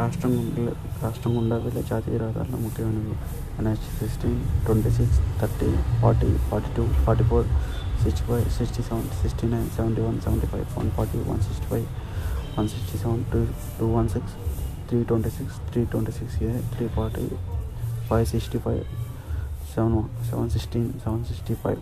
రాష్ట్రం రాష్ట్రం గుండా వెళ్ళే జాతీయ రహదారులు ముఖ్యమైనవి NH sixteen twenty six thirty forty forty two forty four sixty five sixty seven sixty nine seventy one seventy five one forty one sixty five one sixty seven two two one six three twenty six three twenty six A three forty five sixty five seven seven sixteen seven sixty five.